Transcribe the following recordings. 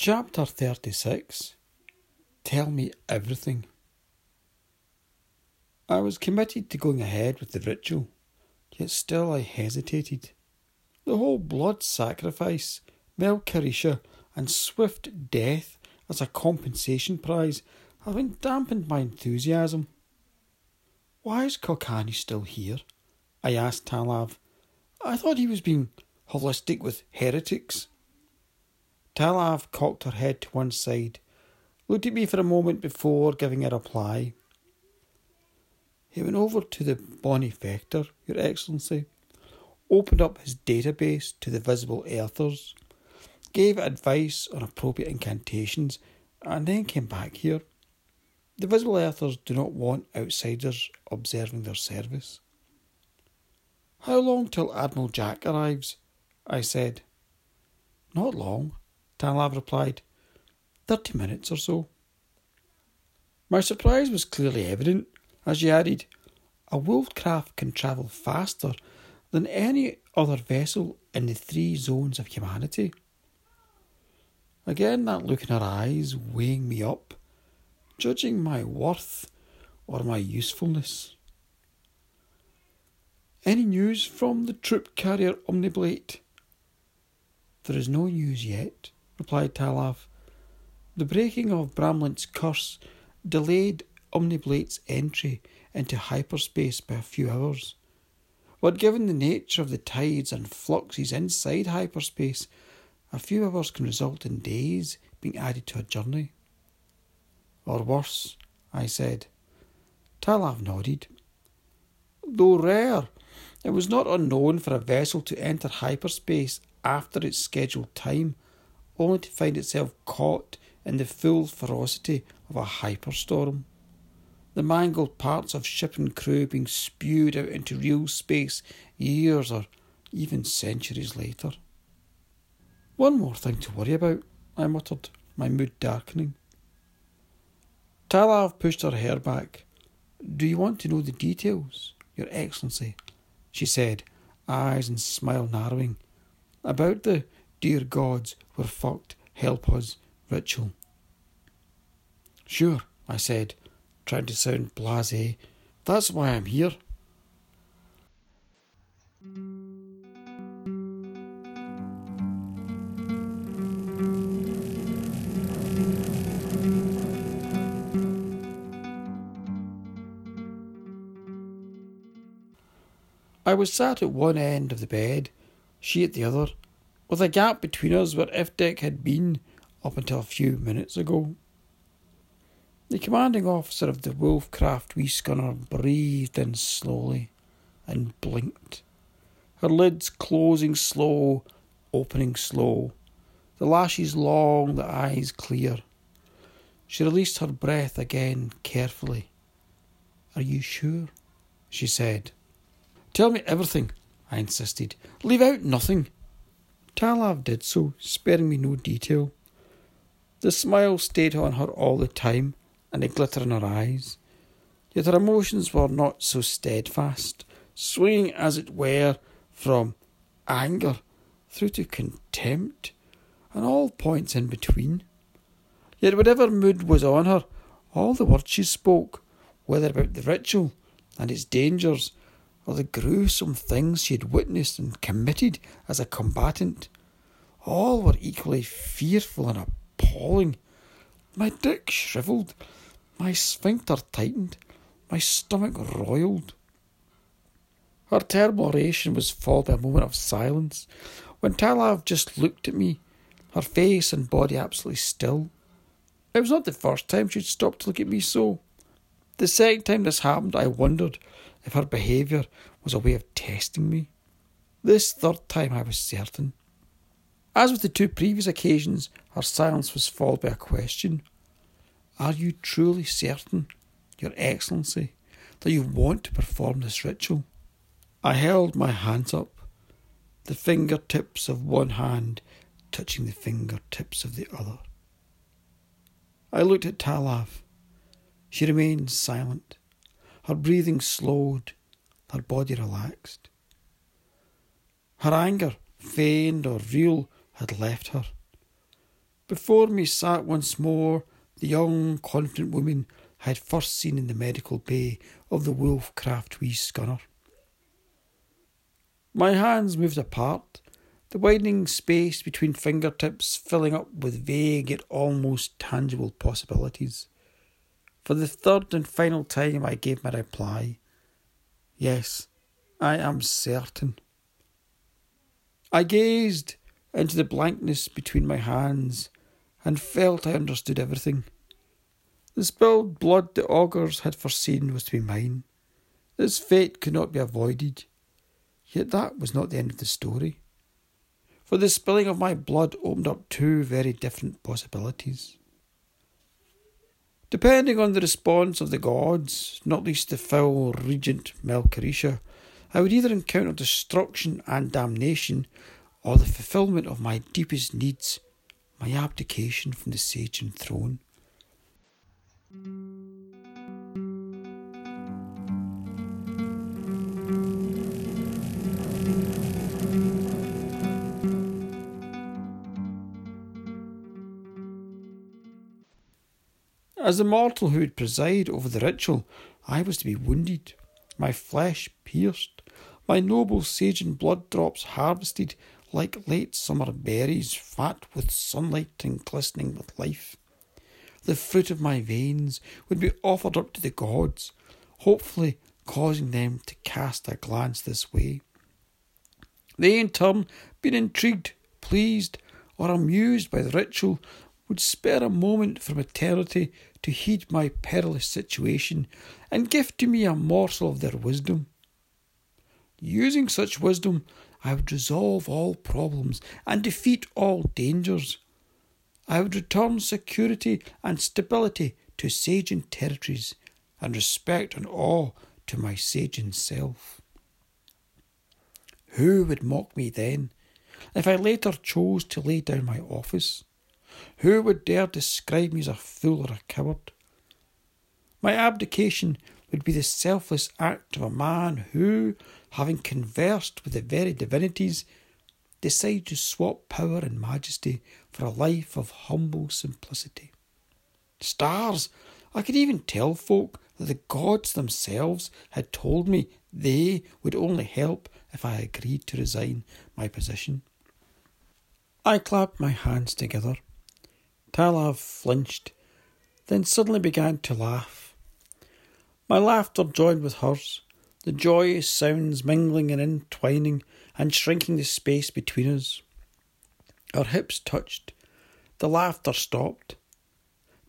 Chapter 36 Tell Me Everything. I was committed to going ahead with the ritual, yet still I hesitated. The whole blood sacrifice, Melchirisha, and swift death as a compensation prize having dampened my enthusiasm. Why is Kokani still here? I asked Talav. I thought he was being holistic with heretics. Talav cocked her head to one side, looked at me for a moment before giving a reply. He went over to the Bonifactor, Your Excellency, opened up his database to the visible earthers, gave advice on appropriate incantations, and then came back here. The visible earthers do not want outsiders observing their service. How long till Admiral Jack arrives? I said. Not long, Talav replied. Thirty minutes or so. My surprise was clearly evident as she added, A wolf craft can travel faster than any other vessel in the three zones of humanity. Again, that look in her eyes weighing me up, judging my worth or my usefulness. Any news from the troop carrier Omniblade? There is no news yet replied Talav. The breaking of Bramlint's curse delayed Omniblade's entry into hyperspace by a few hours. But given the nature of the tides and fluxes inside hyperspace, a few hours can result in days being added to a journey. Or worse, I said. Talav nodded. Though rare, it was not unknown for a vessel to enter hyperspace after its scheduled time only to find itself caught in the full ferocity of a hyperstorm. The mangled parts of ship and crew being spewed out into real space years or even centuries later. One more thing to worry about, I muttered, my mood darkening. Talav pushed her hair back. Do you want to know the details, Your Excellency? she said, eyes and smile narrowing. About the Dear gods, we're fucked. Help us. Ritual. Sure, I said, trying to sound blase. That's why I'm here. I was sat at one end of the bed, she at the other, with a gap between us where Iftek had been up until a few minutes ago. The commanding officer of the Wolfcraft wee schooner breathed in slowly and blinked, her lids closing slow, opening slow, the lashes long, the eyes clear. She released her breath again carefully. Are you sure? she said. Tell me everything, I insisted. Leave out nothing. Talav did so, sparing me no detail. The smile stayed on her all the time, and a glitter in her eyes. Yet her emotions were not so steadfast, swinging as it were from anger through to contempt, and all points in between. Yet whatever mood was on her, all the words she spoke, whether about the ritual and its dangers, or the gruesome things she had witnessed and committed as a combatant. All were equally fearful and appalling. My dick shrivelled, my sphincter tightened, my stomach roiled. Her terrible oration was followed by a moment of silence, when Talav just looked at me, her face and body absolutely still. It was not the first time she'd stopped to look at me so. The second time this happened, I wondered if her behaviour was a way of testing me. This third time, I was certain. As with the two previous occasions, her silence was followed by a question Are you truly certain, Your Excellency, that you want to perform this ritual? I held my hands up, the fingertips of one hand touching the fingertips of the other. I looked at Talav. She remained silent. Her breathing slowed, her body relaxed. Her anger, feigned or real, had left her. Before me sat once more the young, confident woman I had first seen in the medical bay of the Wolfcraft Wee Scunner. My hands moved apart, the widening space between fingertips filling up with vague yet almost tangible possibilities. For the third and final time, I gave my reply Yes, I am certain. I gazed into the blankness between my hands and felt I understood everything. The spilled blood the augurs had foreseen was to be mine. This fate could not be avoided. Yet that was not the end of the story. For the spilling of my blood opened up two very different possibilities. Depending on the response of the gods, not least the foul regent Melchirisha, I would either encounter destruction and damnation or the fulfillment of my deepest needs, my abdication from the Sagean throne. As the mortal who would preside over the ritual, I was to be wounded, my flesh pierced, my noble Sagean blood drops harvested like late summer berries, fat with sunlight and glistening with life. The fruit of my veins would be offered up to the gods, hopefully causing them to cast a glance this way. They, in turn, being intrigued, pleased, or amused by the ritual, would spare a moment from eternity to heed my perilous situation and give to me a morsel of their wisdom. Using such wisdom, I would resolve all problems and defeat all dangers. I would return security and stability to Sagean territories and respect and awe to my Sagean self. Who would mock me then if I later chose to lay down my office? Who would dare describe me as a fool or a coward? My abdication would be the selfless act of a man who, having conversed with the very divinities, decided to swap power and majesty for a life of humble simplicity. Stars! I could even tell folk that the gods themselves had told me they would only help if I agreed to resign my position. I clapped my hands together. Talav flinched, then suddenly began to laugh. My laughter joined with hers, the joyous sounds mingling and entwining and shrinking the space between us. Our hips touched. The laughter stopped.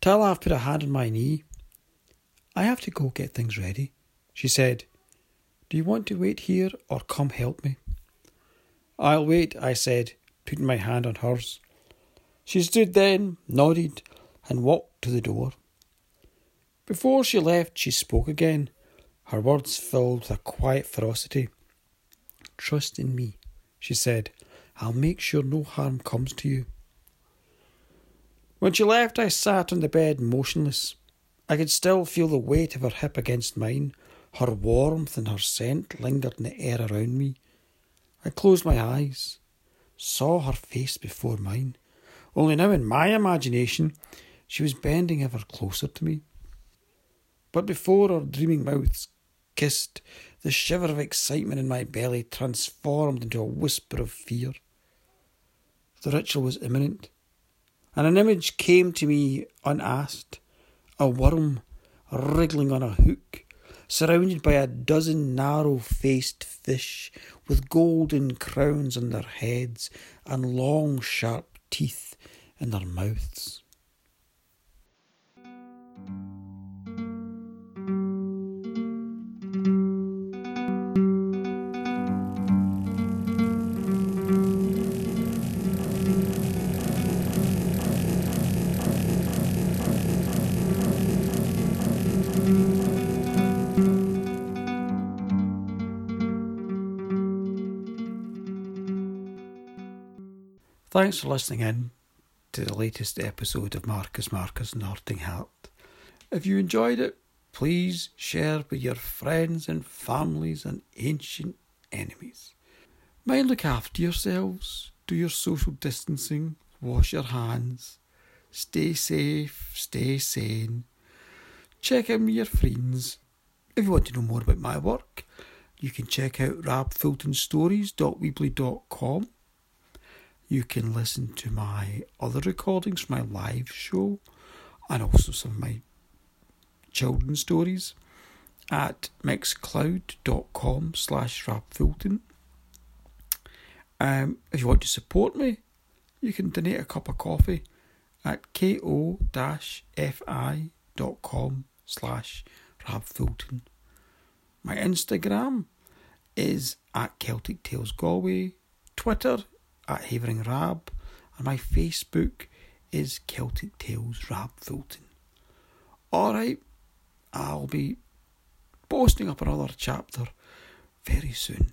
Talav put a hand on my knee. I have to go get things ready, she said. Do you want to wait here or come help me? I'll wait, I said, putting my hand on hers. She stood then, nodded, and walked to the door. Before she left, she spoke again, her words filled with a quiet ferocity. Trust in me, she said. I'll make sure no harm comes to you. When she left, I sat on the bed motionless. I could still feel the weight of her hip against mine. Her warmth and her scent lingered in the air around me. I closed my eyes, saw her face before mine. Only now, in my imagination, she was bending ever closer to me. But before our dreaming mouths kissed, the shiver of excitement in my belly transformed into a whisper of fear. The ritual was imminent, and an image came to me unasked a worm wriggling on a hook, surrounded by a dozen narrow faced fish with golden crowns on their heads and long sharp teeth in their mouths. Thanks for listening in to the latest episode of Marcus Marcus Norting Heart. If you enjoyed it, please share with your friends and families and ancient enemies. Mind look after yourselves, do your social distancing, wash your hands, stay safe, stay sane, check in with your friends. If you want to know more about my work, you can check out rabfultonstories.weebly.com you can listen to my other recordings my live show and also some of my children's stories at mixcloud.com slash rabfulton. Um, if you want to support me, you can donate a cup of coffee at ko-fi.com slash rabfulton. My Instagram is at Celtic Tales Galway. Twitter at Havering Rab, and my Facebook is Celtic Tales Rab Fulton. Alright, I'll be posting up another chapter very soon.